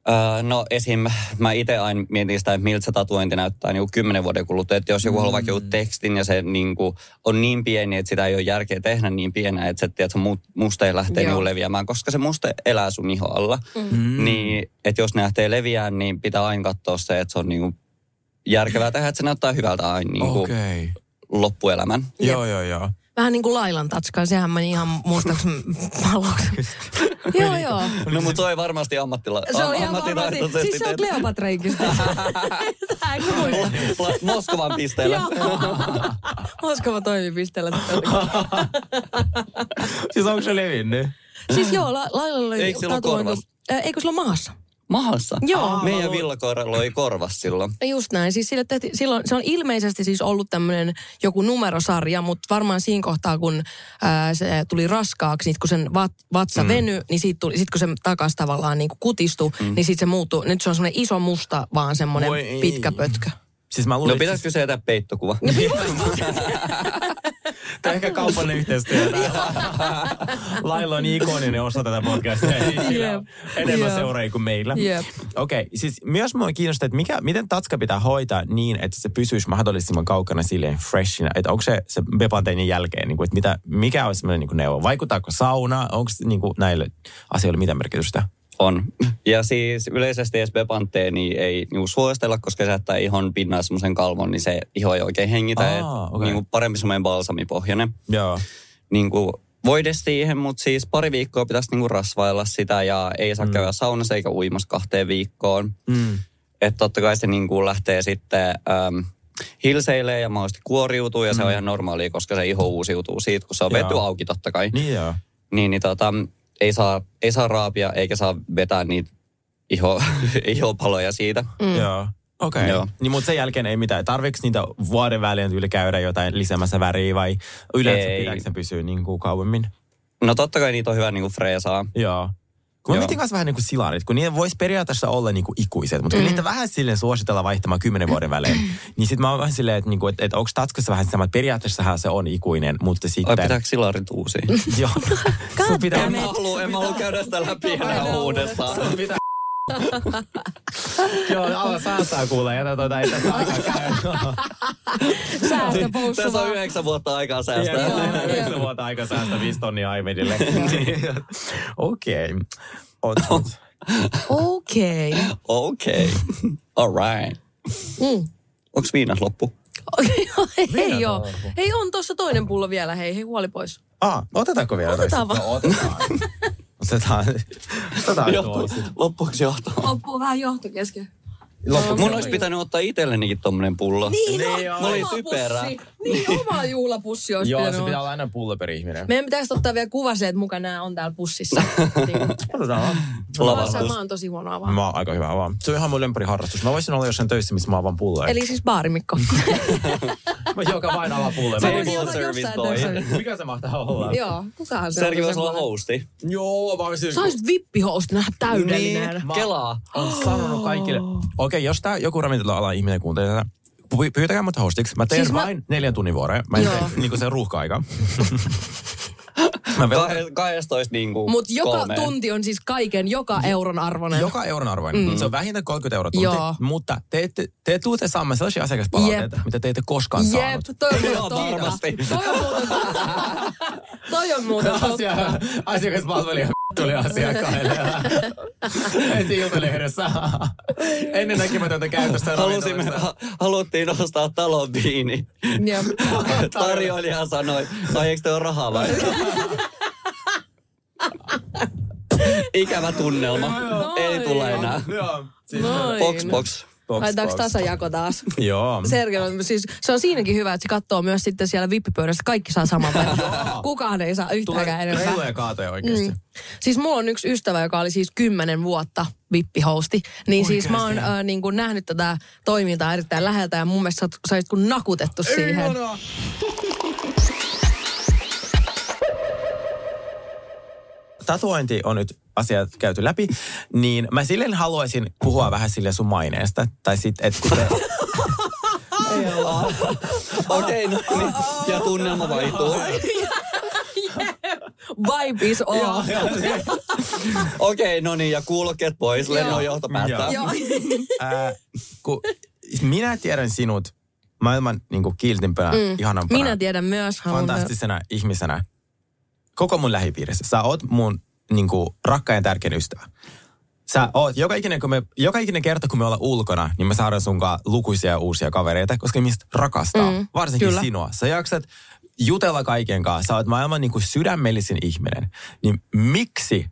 Öö, no esim. mä itse aina mietin sitä, että miltä se tatuointi näyttää niinku kymmenen vuoden kuluttua. Että jos joku mm. haluaa vaikka joku tekstin ja se niinku on niin pieni, että sitä ei ole järkeä tehdä niin pienä, että se, tiedät, se mu- muste ei lähtee niinku leviämään, koska se muste elää sun iho alla. Mm. Niin, että jos ne lähtee leviään, niin pitää aina katsoa se, että se on niinku järkevää tehdä, että se näyttää hyvältä aina niinku Okei. Okay. loppuelämän. Joo, joo, joo. Vähän niin kuin Lailan tatskaa, sehän meni ihan muistaakseni paloksi. joo, joo. No mutta se oli varmasti ammattila- Se on ihan varmasti. Siis se on eikö muista? Moskovan pisteellä. Joo. Moskova toimipisteellä. Siis onko se levinnyt? siis joo, La- Lailalla oli Eikö sillä ole korvas? Äh, Eikö sillä ole mahassa? Mahassa? Joo. Meidän villakoiralla oli korvas silloin. Just näin. Siis sille tehti, silloin, se on ilmeisesti siis ollut tämmöinen joku numerosarja, mutta varmaan siinä kohtaa, kun ää, se tuli raskaaksi, niin kun sen vat, vatsa mm. venyi, niin sit, tuli, sit kun se takas tavallaan niin kuin kutistui, mm. niin sitten se muuttui. Nyt se on semmoinen iso musta, vaan semmoinen Voi pitkä pötkö. Siis mä luulin, No pitäisikö se jätä peittokuva? Tämä on ehkä kaupallinen yhteistyö. Lailla on ikoninen osa tätä podcastia. Siis Jep. enemmän Jep. seuraajia kuin meillä. Jep. Okei, okay, siis myös mua kiinnostaa, että mikä, miten tatska pitää hoitaa niin, että se pysyisi mahdollisimman kaukana silleen freshina. Että onko se, se bepanteinin jälkeen, niin kuin, että mitä, mikä on semmoinen niin neuvo? Vaikuttaako sauna? Onko niin kuin, näille asioille mitä merkitystä? On. Ja siis yleisesti edes bepanteeni ei niinku suositella, koska se jättää ihon pinnaan semmoisen kalvon, niin se iho ei oikein hengitä. Aa, et okei. niinku parempi semmoinen balsamipohjainen. Joo. Niinku voide siihen, mutta siis pari viikkoa pitäisi niinku rasvailla sitä ja ei saa mm. käydä saunassa eikä uimassa kahteen viikkoon. Mm. Että totta kai se niinku lähtee sitten äm, hilseilee ja mahdollisesti kuoriutuu ja mm. se on ihan normaalia, koska se iho uusiutuu siitä, kun se on vety auki totta kai. Niin joo. Niin, niin tota, ei, saa, ei saa raapia eikä saa vetää niitä iho, ihopaloja siitä. Mm. Joo. Okei. Okay. Joo. Niin, mutta sen jälkeen ei mitään. Tarviiko niitä vuoden välein tyyli käydä jotain lisäämässä väriä vai yleensä Ei. pitääkö se pysyä niin kuin kauemmin? No totta kai niitä on hyvä niinku freesaa. Joo. Kun mä Joo. mietin kanssa vähän niin kuin silarit, kun niiden voisi periaatteessa olla niin kuin ikuiset, mutta kun niitä vähän silleen suositellaan vaihtamaan kymmenen vuoden välein, niin sitten mä oon vähän silleen, että, niin kuin, että, että onko Tatskossa vähän sama, että periaatteessahan se on ikuinen, mutta Ai sitten... pitääkö silarit uusia? Joo. Sun pitää... en mä halua, en mä halua käydä sitä läpi enää uudestaan. Sun pitää... Joo, alla säästää kuulee, jätä tuota ei tässä aikaa käy. Säästöpoussu Tässä on yhdeksän vuotta aikaa säästää. Joo. Yhdeksän vuotta aikaa säästää viisi tonnia iMedille. Okei. Okei. Okei. All right. Mm. Onks viinat loppu? Hei joo. Hei, on tuossa toinen pullo vielä. Hei, hei, huoli pois. Ah, otetaanko vielä Otetaan toista? vaan. No, otetaan. Otetaan. Otetaan Johto, loppuuko johto? Loppuu vähän johto kesken. Loppu. Mun olisi pitänyt ottaa itsellenikin tommonen pullo. Niin, Niin no. Mä olin oma typerä. pussi. Niin, oma juhlapussi olisi Joo, se pitää olla aina pullo per ihminen. Meidän pitäisi ottaa vielä kuva se, että muka nämä on täällä pussissa. niin. Otetaan vaan. Lavastus. Mä oon tosi huono avaa. Mä oon aika hyvä vaan. Se on ihan mun lempariharrastus. Mä voisin olla jossain töissä, missä mä avaan pulloja. Eli siis baarimikko. mä joka vain avaa pulloja. Mä Table voisin olla service jossain boy. töissä. Mikä se mahtaa olla? Joo, kukahan se Sergi on voisi olla hosti. Joo, mä olisin... Sä olisit vippihostina täydellinen. Niin, kelaa. on sanonut kaikille. Okei, okay, jos tää joku ravintola-alan ihminen kuuntelee tätä, pyytäkää mut hostiksi. Mä teen Siis siis mä- vain neljän tunnin vuoroja. Mä en tee niinku se ruuhka-aika. mä vel... Kah- 12 niinku Mutta joka kolmeen. tunti on siis kaiken, joka euron arvoinen. Joka euron arvoinen. Mm. Se on vähintään 30 euroa tunti. Joo. Mutta te, te, te tuutte saamaan sellaisia asiakaspalautteita, Jep. mitä te ette koskaan Jep, saanut. toi on Joo, muuten varmasti. totta. Toi on muuten totta. Toi on muuten Asia, totta. asiakaspalvelija tuli asiakkaille. Heti iltalehdessä. Ennen näkemätöntä käytöstä Halusimme, ha, haluttiin ostaa talon viini. Tarjoilija sanoi, ai eikö te ole rahaa vai? Ikävä tunnelma. Ei tule enää. Joo. Siis. Box, box. Laitetaanko tasajako taas? Joo. Sergei on, siis, se on siinäkin hyvä, että se katsoo myös sitten siellä vippipöydässä, kaikki saa saman verran. Kukaan ei saa yhtäkään Tulee enempää. reiluja kaatoja oikeasti. Mm. Siis mulla on yksi ystävä, joka oli siis kymmenen vuotta vippihosti. Niin siis mä oon äh, niin kuin nähnyt tätä toimintaa erittäin läheltä ja mun mielestä sä oot- kun nakutettu siihen. Ihanaa. Tatuointi on nyt asiat käyty läpi, niin mä silleen haluaisin puhua vähän sille sun maineesta. Tai sit, että kun te, Okei, no niin. Ja tunnelma vaihtuu. Vibe is off. Okei, no niin. Ja kuulokkeet pois. Lennon johto päättää. Joo. ää, kun minä tiedän sinut maailman niin kuin kiltimpänä, mm. ihanampana, Minä tiedän myös. Fantastisena ihmisenä koko mun lähipiirissä. Sä oot mun niin kuin, rakkain tärkein ystävä. Sä oot, joka ikinen, kun me, joka ikinen kerta, kun me ollaan ulkona, niin me saadaan sunkaan lukuisia uusia kavereita, koska ihmiset rakastaa, Mm, varsinkin kyllä. sinua. Sä jaksat jutella kaiken kanssa. Sä oot maailman niin kuin sydämellisin ihminen. Niin miksi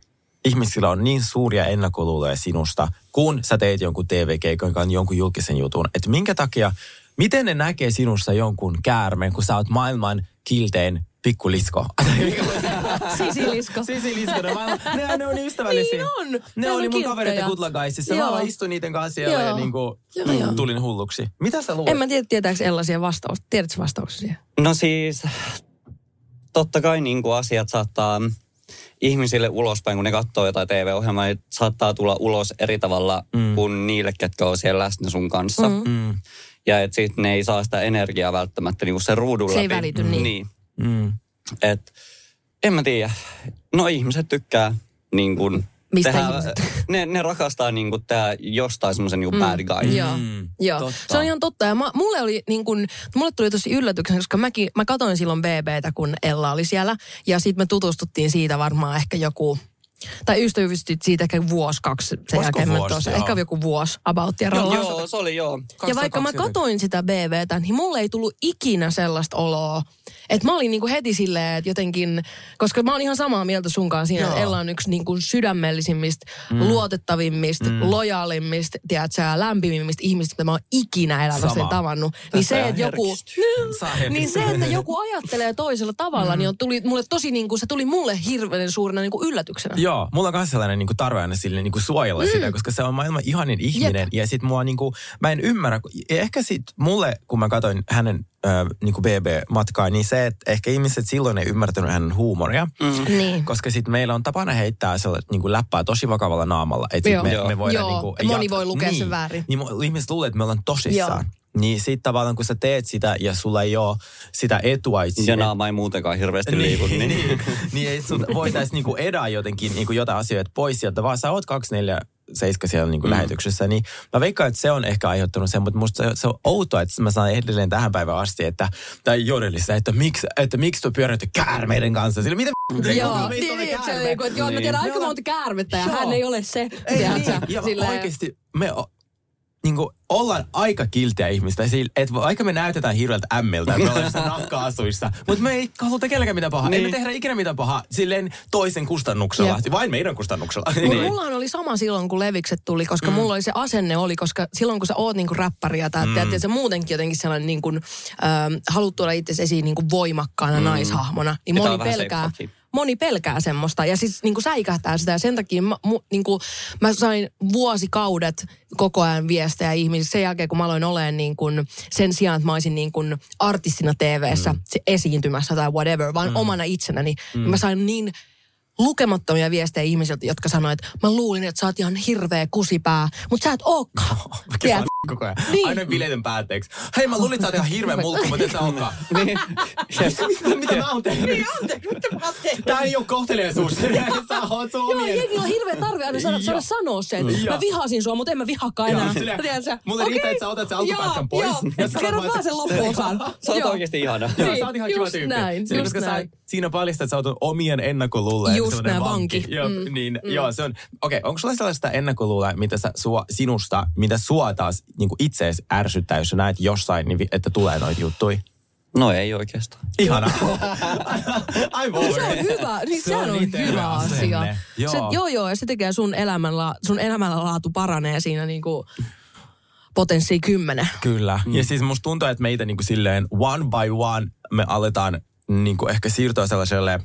ihmisillä on niin suuria ennakkoluuloja sinusta, kun sä teet jonkun TV-keikan, jonkun julkisen jutun? Että minkä takia, miten ne näkee sinussa jonkun käärmeen, kun sä oot maailman kiltein pikkulisko? Sisilisko. Sisilisko, ne, maailman, ne, ne on niin ystävällisiä. Niin on. Ne, Ne oli mun kavereita Kutlankaisissa. Mä vaan istuin niiden kanssa siellä Joo. ja niin kuin, Joo, joo. tulin hulluksi. Mitä sä luulet? En mä tiedä, tietääkö Ella siihen vastausta. Tiedätkö vastauksia siihen? No siis, totta kai niin kuin asiat saattaa ihmisille ulospäin, kun ne katsoo jotain TV-ohjelmaa, niin saattaa tulla ulos eri tavalla mm. kuin niille, ketkä on siellä läsnä sun kanssa. Mm. Mm, Ja että sitten ne ei saa sitä energiaa välttämättä niin kuin sen ruudun Se ei läpi. välity niin. niin. Mm. Et, en mä tiedä. No ihmiset tykkää niin kuin, Mistä tehdä, ihmiset? ne, ne rakastaa niin kuin tehdä jostain semmoisen niin mm. bad guy. Joo. Mm, Joo, totta. se on ihan totta. Ja mä, mulle, oli, niin kun, mulle tuli tosi yllätyksen, koska mäkin, mä katoin silloin BBtä, kun Ella oli siellä. Ja sitten me tutustuttiin siitä varmaan ehkä joku, tai ystävystyt siitä ehkä vuosi, kaksi sen Olisiko jälkeen. vuosi, tuossa, joo. ehkä joku vuosi about Joo, joo, se oli joo. Ja vaikka mä 2020. katoin sitä BBtä, niin mulle ei tullut ikinä sellaista oloa. Että mä olin niinku heti silleen, että jotenkin, koska mä oon ihan samaa mieltä sunkaan siinä, että. Ella on yksi niinku sydämellisimmistä, mm. luotettavimmista, mm. lojaalimmista, tiedätkö, lämpimimmistä ihmistä, mitä mä oon ikinä elämässäni Sama. tavannut. Niin se, että joku, Saa niin se, että joku ajattelee toisella tavalla, niin on, tuli mulle tosi niinku, se tuli mulle hirveän suurena niinku yllätyksenä. Joo, mulla on myös sellainen niin kuin tarve aina sille niin kuin suojella mm. sitä, koska se on maailman ihanin ihminen. Jep. Ja sit mua niin kuin, mä en ymmärrä, ehkä sit mulle, kun mä katsoin hänen äh, niin kuin BB-matkaa, niin se, että ehkä ihmiset silloin ei ymmärtänyt hänen huumoria. Mm. Niin. Koska sitten meillä on tapana heittää sellainen niin kuin läppää tosi vakavalla naamalla. Että sit Joo. me, Joo. me voidaan Joo, niin kuin ja moni voi lukea sen niin, väärin. Niin mo- ihmiset luulee, että me ollaan tosissaan. Joo. Niin sitten tavallaan kun sä teet sitä ja sulla ei ole sitä etua, että Ja naama ei muutenkaan hirveästi liiku. niin, Niin. niin, niin ei sun voitaisiin niinku edaa jotenkin niinku jotain asioita pois sieltä, vaan sä oot 247 siellä niinku mm. lähetyksessä, niin mä veikkaan, että se on ehkä aiheuttanut sen, mutta musta se, se on outoa, että mä saan edelleen tähän päivään asti, että, tai jodelissa, että miksi, että miksi tuo pyöräytyy käärmeiden kanssa, sillä mitä Joo, niin, niin, se niinku, että joo, mä Niin. tiedän aika Me ollaan- monta käärmettä ja Joo. hän ei ole se. Ei tiedätkö? niin, ja Silleen- oikeasti me niin kuin, ollaan aika kiltiä ihmistä. Että vaikka me näytetään hirveältä ämmiltä, me ollaan jossain nahka-asuissa, mutta me ei haluta kellekään mitään pahaa. Niin. Ei me tehdä ikinä mitään pahaa silleen toisen kustannuksella, Jep. vain meidän kustannuksella. Mut Niin. Mullahan oli sama silloin, kun Levikset tuli, koska mm. mulla oli se asenne oli, koska silloin kun sä oot niinku räppäriä tai mm. että sä muutenkin jotenkin sellainen niinku, ähm, haluat tuoda itse esiin niinku voimakkaana mm. naishahmona, niin moni pelkää, seikkaakin. Moni pelkää semmoista ja siis niinku säikähtää sitä ja sen takia mä, mu, niinku, mä sain vuosikaudet koko ajan viestejä ihmisistä sen jälkeen, kun mä aloin olemaan niin kuin, sen sijaan, että mä olisin niin kuin artistina TV-ssä mm. esiintymässä tai whatever, vaan mm. omana itsenäni. Mm. Mä sain niin lukemattomia viestejä ihmisiltä, jotka sanoivat, että mä luulin, että sä oot ihan hirveä kusipää, mutta sä et ookaan. Tiedät? Koko ajan. Niin. Aina bileiden päätteeksi. Hei, mä luulin, että sä oot ihan hirveä mulkku, mutta et sä olekaan. niin. mitä, mitä mä oon tehnyt? Niin, anteeksi, mitä mä oon tehnyt? Tää ei oo kohteliaisuus. sä oot sun Joo, omien... jengillä on hirveä tarve aina saada, saada Joo. sanoa se, että Joo. mä vihasin sua, mutta en mä vihakaan enää. Joo, Tiedätkö? mulle riittää, että sä otat sen alkupätkän Joo, pois. Joo, Ja kerrot vaan sen loppuosan. Sä oot Joo. oikeesti ihana. Joo, Niin, sä oot ihan kiva tyyppi. näin, Sillä, sä, näin. siinä paljastat, että sä oot omien ennakkoluuleen. Just näin, vanki. Joo, Mm, niin, joo, se on. Okei, onko sulla sellaista ennakkoluuloa, mitä sä, sua, sinusta, mitä sua taas niin itseesi ärsyttää, jos sä näet jossain, niin, vi- että tulee noita juttuja? No ei oikeastaan. Ihana. I'm over Se on hyvä, niin Se on on, hyvä asenne. asia. Joo. Se, joo, joo, ja se tekee sun, elämänla, sun elämänlaatu paranee siinä niinku potenssi kymmenen. Kyllä. Mm. Ja siis musta tuntuu, että meitä niin kuin silleen one by one me aletaan niin kuin ehkä siirtyä sellaiselle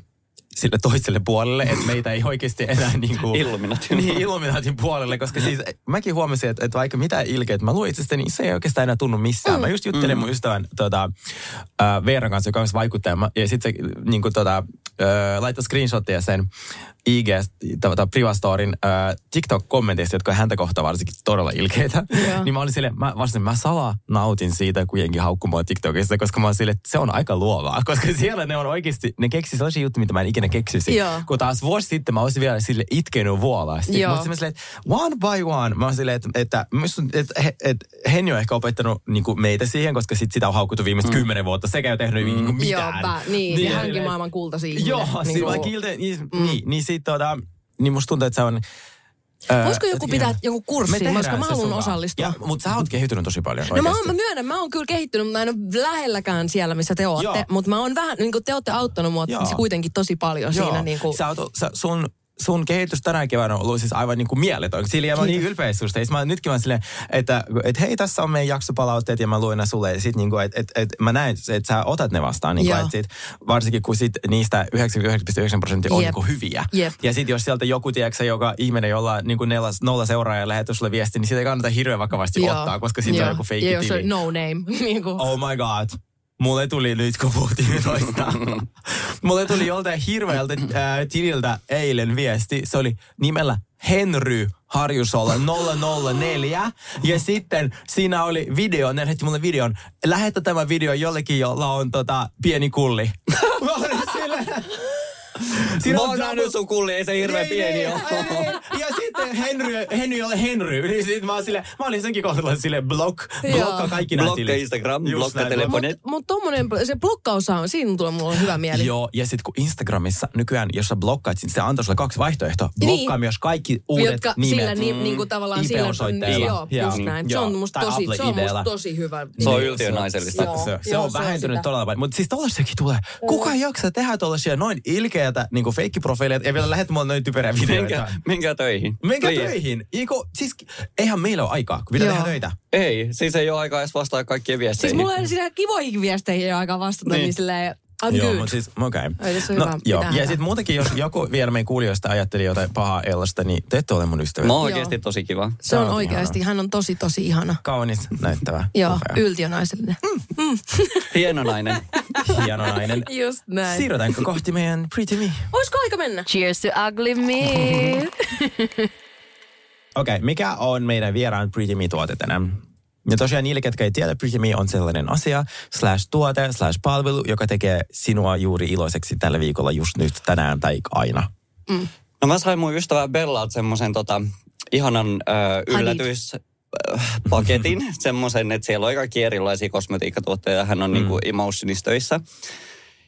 sille toiselle puolelle, että meitä ei oikeasti enää niin kuin... Illuminatin. Niin, Illuminatin puolelle, koska siis mäkin huomasin, että, että vaikka mitä ilkeä, että mä luin itsestäni, niin se ei oikeastaan enää tunnu missään. Mä just juttelin mm. mun ystävän tota, äh, Veeran kanssa, joka on vaikuttaja, ja sitten se niin kuin, tota, äh, laittoi screenshottia sen IG, tota, Privastorin äh, TikTok-kommenteista, jotka on häntä kohtaan varsinkin todella ilkeitä. Joo. niin mä olin silleen, mä, varsin, mä salaa nautin siitä, kun jengi haukkuu mua TikTokissa, koska mä olin silleen, että se on aika luovaa. Koska siellä ne on oikeasti, ne keksi sellaisia juttuja, mitä mä en ikinä keksisi. Joo. Kun taas vuosi sitten mä olisin vielä sille itkenyt vuolaasti. Joo. Mä silleen, että one by one. Mä olisin silleen, että, että, että, että, että Henni on ehkä opettanut niin kuin meitä siihen, koska sit sitä on haukuttu viimeiset mm. kymmenen vuotta. Sekä ei ole tehnyt niin kuin Joo, mitään. pä, niin, ja hänkin silleen- maailman kultaisia. Joo, Niin niin, kuin- kilte, niin, mm. niin, niin sit tota, niin musta tuntuu, että se on... Voisiko joku pitää ihan- joku kurssi, koska mä haluan osallistua. mutta sä oot kehittynyt tosi paljon No mä, oon, mä myönnän, mä oon kyllä kehittynyt, mutta mä en ole lähelläkään siellä, missä te ootte. Mutta mä oon vähän, niin kuin te ootte auttanut mua Joo. kuitenkin tosi paljon Joo. siinä. Niin kuin, Sä oot, sä, sun, sun kehitys tänä keväänä on ollut siis aivan niin kuin mieletön. Sillä ja mä oon niin ylpeä susta. Sit mä, nytkin mä silleen, että, että hei, tässä on meidän jaksopalautteet ja mä luin ne sulle. Ja sit niin kuin, että, että, että mä näen, että sä otat ne vastaan. Niin kuin, sit, varsinkin kun sit niistä 99,9 prosenttia on Jep. niin kuin hyviä. Jep. Ja sitten jos sieltä joku, tiedätkö, joka ihminen, jolla niin kuin nolla, nolla seuraajaa ja lähettää sulle viesti, niin sitä ei kannata hirveän vakavasti Joo. ottaa, koska siitä on joku fake Ja jos tili. on no name. niin kuin. Oh my god. Mulle tuli nyt, kun puhuttiin toista. Mulle tuli joltain hirveältä äh, tililtä eilen viesti. Se oli nimellä Henry Harjusolla 004. Ja sitten siinä oli video, ne lähetti mulle videon. Lähetä tämä video jollekin, jolla on tota, pieni kulli. Mä olin silleen- Siinä Mä on oon double- sun kulli, ei se hirveä ei, pieni ei, ole. ei. Ja sitten Henry, Henry ole Henry. Niin sit mä, oon sille, mä olin senkin kohdalla sille block, Joo. blokkaa kaikki nämä Blokkaa tilit. Instagram, Just blokkaa näin. telefoni. Mutta mut tommonen, se blokkaus on, siinä tulee mulle hyvä mieli. Joo, ja sitten kun Instagramissa nykyään, jos sä blokkaat, se antaa sulle kaksi vaihtoehtoa. Blokkaa Niin. myös kaikki uudet Jotka nimet. sillä ni, niin kuin tavallaan sillä, IP-osoitteella. joo, Joo. just näin. Se Joo. on musta tosi, Apple se on musta tosi hyvä. Se on Niin. yltiönaisellista. Se, se on se on vähentynyt todella paljon. Mutta siis tollaistakin tulee. Kuka ei jaksa tehdä tollaisia noin ilkeätä niin feikkiprofiileja ja vielä lähet mulle noin typeriä videoita. Minkä, minkä töihin? Minkä Liian. töihin? Iku, siis eihän meillä ole aikaa, kun pitää Joo. tehdä töitä. Ei, siis ei ole aikaa edes vastaa kaikkien Siis viesteihin. mulla ei siinä kivoihin viesteihin ole aikaa vastata, niin, Niin. niin silleen, I'm joo, good. mutta siis, okei. Ole No, hyvä joo. Ja sitten muutenkin, jos joku vielä meidän kuulijoista ajatteli jotain pahaa Ellasta, niin te ette ole mun ystäviä. Mä oon oikeasti tosi kiva. Se on oikeasti, hän on tosi tosi ihana. Kaunis, näyttävä. Joo, yltiönaisellinen. Hieno nainen. Hieno nainen. Just näin. Siirrytäänkö kohti meidän Pretty Me? Olisiko aika mennä? Cheers to ugly me. Okei, okay, mikä on meidän vieraan Pretty Me-tuote tänään? Ja tosiaan niille, ketkä ei tiedä, Pretty on sellainen asia, slash tuote, slash palvelu, joka tekee sinua juuri iloiseksi tällä viikolla just nyt, tänään tai aina. No mä sain mun ystävä Bellalta semmoisen tota, ihanan äh, yllätyspaketin. semmoisen, että siellä on kaikki erilaisia kosmetiikkatuotteita. Hän on mm. niinku Emotionissa töissä.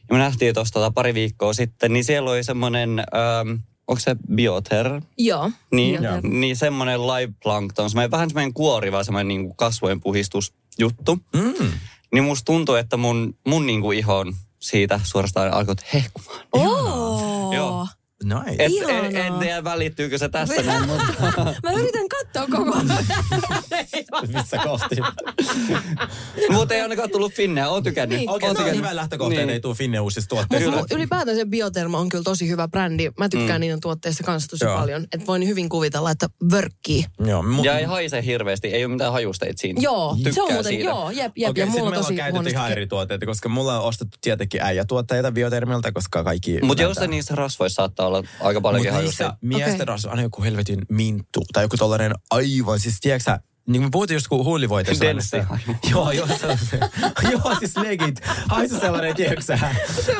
Ja me nähtiin tuosta tota, pari viikkoa sitten, niin siellä oli semmoinen, ähm, onko se Bioter? Joo. Niin, Joo. niin semmoinen live plankton, semmoinen, vähän semmoinen kuoriva, semmoinen niinku kasvojen puhistusjuttu. Mm. Niin musta tuntuu, että mun, mun niinku iho on siitä suorastaan alkoi hehkumaan. Oh. Nice. Et, en, en tiedä välittyykö se tässä näin, mutta... Mä yritän katsoa koko ajan. Missä kohti? Mutta ei ainakaan tullut Finneä, oon tykännyt. Niin. Okei, Oon se on tykännyt. hyvä lähtökohta, niin. Niin. ei tule Finne uusista tuotteista. Mutta ylipäätään se Bioterma on kyllä tosi hyvä brändi. Mä tykkään mm. niiden tuotteista kanssa tosi Joo. paljon. Että voin hyvin kuvitella, että vörkkii. Joo, mu- Ja ei haise hirveästi, ei ole mitään hajusteita siinä. Joo, Tykkää se on muuten, siitä. joo, jep, jep. Okei, ja mulla on meillä on tosi käytetty ihan eri tuotteita, koska mulla on ostettu tietenkin äijätuotteita biotermilta, koska kaikki... Mutta jos se niissä rasvoissa saattaa olla aika paljonkin Mutta niissä hajusteita. miesten okay. on aina joku helvetin minttu tai joku tollainen aivan, siis tiedätkö niin me puhuttiin just kun huulivoite. Denssi Joo, joo, sellainen. joo, siis legit. Haisu sellainen, tiedätkö sä,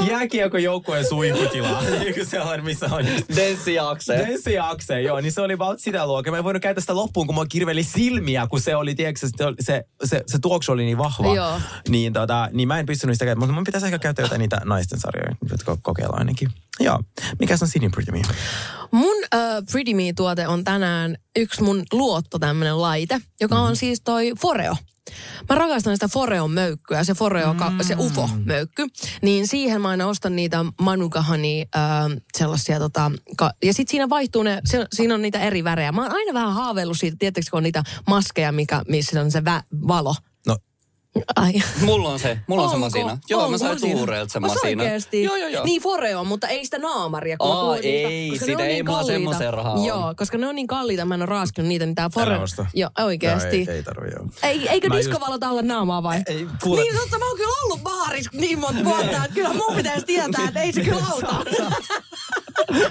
jääkiekon joukkueen suihkutila. Joku sellainen, missä on just Denssi jakse. Denssi ja Akse, joo, niin se oli about sitä luokkaa. Mä en voinut käyttää sitä loppuun, kun mä kirveli silmiä, kun se oli, tiedätkö, se, se, se, se tuoksu oli niin vahva. Joo. Niin, tota, niin mä en pystynyt sitä käyttämään, mutta mun pitäisi ehkä käyttää jotain niitä naisten sarjoja, jotka kokeilla ainakin. Joo. Mikä on Sinin Pretty Me? Mun uh, Pretty Me-tuote on tänään yksi mun luotto tämmönen laite, joka on siis toi Foreo. Mä rakastan sitä Foreon möykkyä, se Foreo, mm. se UFO-möykky. Niin siihen mä aina ostan niitä Manukahani äh, sellaisia tota, ka- ja sit siinä vaihtuu ne, se, siinä on niitä eri värejä. Mä oon aina vähän haaveillut siitä, tiettekö kun on niitä maskeja, mikä, missä on se vä- valo. No, Ai. Mulla on se, mulla on se masina. Joo, Onko mä sain? Tuureelta sen Onko masina. oikeesti? Joo, joo, joo. Niin Foreo, mutta ei sitä naamaria. kun Aa, puhuin ei, koska sitä ne on ei niin mulla kalliita. semmoiseen rahaa. Joo, koska ne on niin kalliita, mä en ole raaskinut niitä, niin tää Älä Foreo. osta. Joo, oikeesti. Joo, ei, ei tarvi, joo. Ei, eikö Mä just- diskovalota olla naamaa vai? Ei, kuule- Niin totta, mä oon kyllä ollut baarissa niin monta vuotta, että kyllä mun pitäisi tietää, että ei se kyllä auta.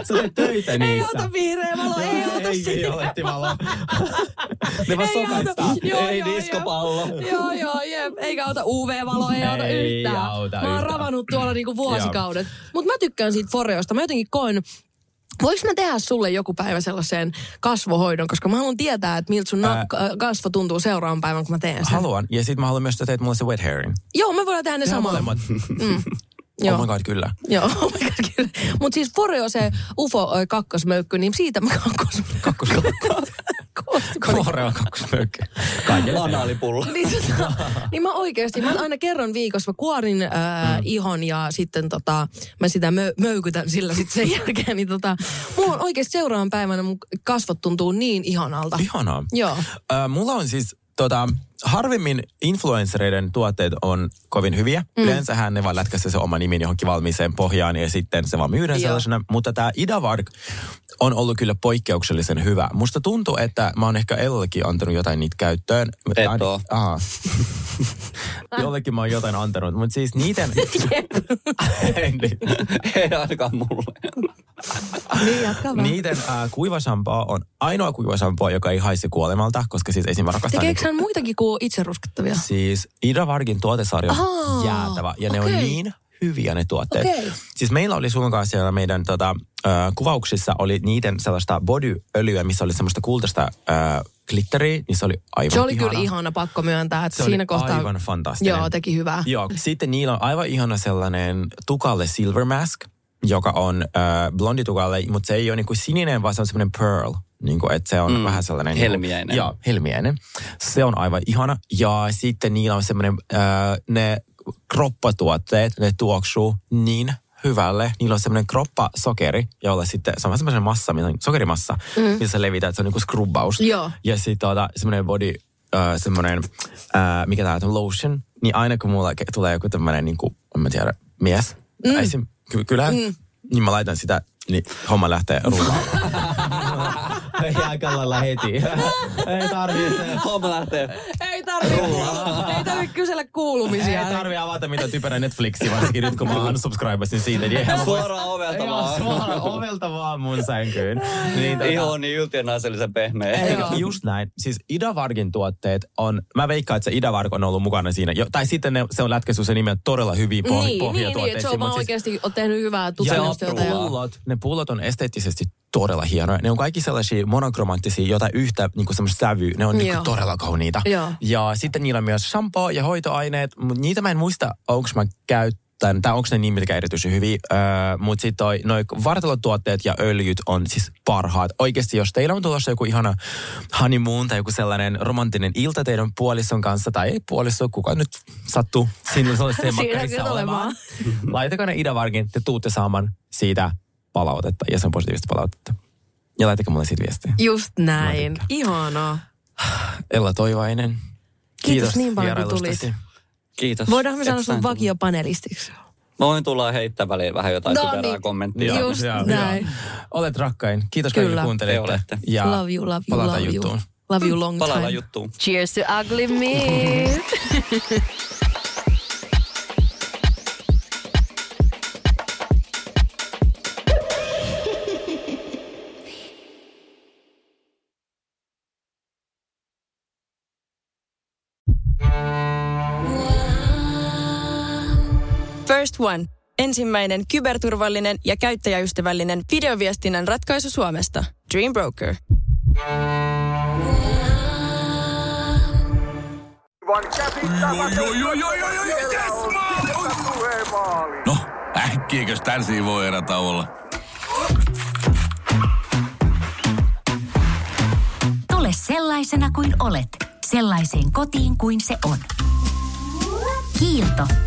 Sä teet töitä Ei niissä. auta vihreä valo, ei auta Ei, ei ole valo. ne vaan Ei auta. sokaistaa. Joo, Ei joo, diskopallo. Joo, joo, joo, jep. Eikä auta UV-valo, ei auta Ei yhtään. auta mä oon yhtään. ravannut tuolla niinku vuosikaudet. Mutta mä tykkään siitä Foreosta. Mä jotenkin koen, Voinko mä tehdä sulle joku päivä sellaisen kasvohoidon, koska mä haluan tietää, että miltä sun Ää. Kasvo tuntuu seuraavan päivän, kun mä teen sen. Haluan. Ja sit mä haluan myös, että teet mulle se wet hairin. Joo, me voidaan tehdä ne Tehdään samaan. molemmat. Joo. Oh my god, kyllä. Joo, oh my God, kyllä. Mutta siis Foreo, se UFO kakkosmöykky, niin siitä mä kakkos... kakkos... Korea kakkosmöykki. Kaikille. Anaalipulla. niin, tota, niin mä oikeasti, mä aina kerran viikossa mä kuorin ää, ihon ja sitten tota, mä sitä mö, möykytän sillä sitten sen jälkeen. Niin tota, mulla on oikeasti seuraavan päivänä mun kasvot tuntuu niin ihanalta. Ihanaa. Joo. Äh, mulla on siis tota, harvemmin influenssereiden tuotteet on kovin hyviä. Mm. Yleensähän ne vaan lätkässä se oma nimi johonkin valmiiseen pohjaan ja sitten se vaan myydään Joo. sellaisena. Mutta tämä Idavark on ollut kyllä poikkeuksellisen hyvä. Musta tuntuu, että mä oon ehkä Ellekin antanut jotain niitä käyttöön. Et oo. Aha. Jollekin mä oon jotain antanut, mutta siis niiden... Niin. Ei ainakaan mulle. Niin, jatka vaan. Niiden äh, kuivasampaa on ainoa kuivasampaa, joka ei haise kuolemalta, koska siis esim. rakastan... Tekeekö hän muitakin kuin itse ruskettavia? Siis Ida Vargin tuotesarja on jäätävä ja ne okei. on niin hyviä ne tuotteet. Okei. Siis meillä oli sun kanssa siellä meidän tota, ö, kuvauksissa oli niiden sellaista bodyöljyä, missä oli semmoista kultaista ö, glitteriä, niin se oli aivan Se oli ihana. kyllä ihana, pakko myöntää, että Se siinä oli kohtaa... aivan fantastinen. Joo, teki hyvää. Joo, sitten niillä on aivan ihana sellainen tukalle silver mask, joka on äh, blonditukalle, mutta se ei ole niinku sininen, vaan se on semmoinen pearl. Niinku, että se on mm, vähän sellainen... niinku- helmiäinen. Joo, helmiäinen. Se on aivan ihana. Ja sitten niillä on semmoinen, äh, ne kroppatuotteet, ne tuoksuu niin hyvälle. Niillä on semmoinen kroppasokeri, jolla sitten se on semmoinen massa, sokerimassa, mm. missä sä levität, se on niinku skrubbaus. Joo. Ja sitten tuota, semmoinen body, äh, semmoinen, äh, mikä tämä on, lotion, niin aina kun mulla tulee joku tämmöinen, niin kuin, en mä tiedä, mies, Mm. Ei se, ky- kyllähän, mm. niin mä laitan sitä, niin homma lähtee rullaamaan. Ei aika lailla heti. Ei tarvii se. Homma lähtee. Ei tarvi, ei tarvi kysellä kuulumisia. Ei tarvii avata mitä typerä Netflixiä, varsinkin nyt kun mä unsubscribasin siitä. Niin Suoraan ovelta Joo, vaan. suoraan ovelta vaan mun sänkyyn. Niin, tota- Iho on niin yltiönaisellisen pehmeä. Eikö, just näin. Siis Idavargin tuotteet on, mä veikkaan, että se Idavarg on ollut mukana siinä. Jo, tai sitten ne, se on lätkäsy se nimen todella hyviä poh- Niin, niin, niin, että pohjatuotteisiin. se on vaan siis- oikeasti on tehnyt hyvää ja tutkimustyötä. ja- pullot, ne pullot on esteettisesti todella hienoja. Ne on kaikki sellaisia monokromanttisia, jotain yhtä niin semmoista sävyä. Ne on niin Joo. todella kauniita. Joo. Ja sitten niillä on myös shampoo ja hoitoaineet, mutta niitä mä en muista, onko mä käyttänyt, tai onko ne niin erityisen hyviä. Öö, mutta sitten noi vartalotuotteet ja öljyt on siis parhaat. Oikeasti, jos teillä on tulossa joku ihana honeymoon tai joku sellainen romanttinen ilta teidän puolison kanssa, tai ei puoliso, kuka nyt sattuu sinne sellaiseen Siinä makkarissa olemaan. Laitakaa ne Idavargin, te tuutte saamaan siitä palautetta, ja se on positiivista palautetta. Ja laitakaa mulle siitä viestiä. Just näin. Ihanaa. Ella Toivainen. Kiitos niin paljon, kun vierailustasi. Kiitos. Voidaanko me sanoa sun vakiopanelistiksi? tulla. Voin tulla heittää väliin vähän jotain No typerää niin. kommenttia. Just näin. Olet rakkain. Kiitos Kyllä. kaikille kuuntelijoille. Te olette. Ja Love you, love you, palataan love juttuun. you. Love you long time. juttuun. Cheers to ugly meat. One. Ensimmäinen kyberturvallinen ja käyttäjäystävällinen videoviestinnän ratkaisu Suomesta. Dream Broker. No, äkkiäkös tän voi erätä olla? Tule sellaisena kuin olet, sellaiseen kotiin kuin se on. Kiilto.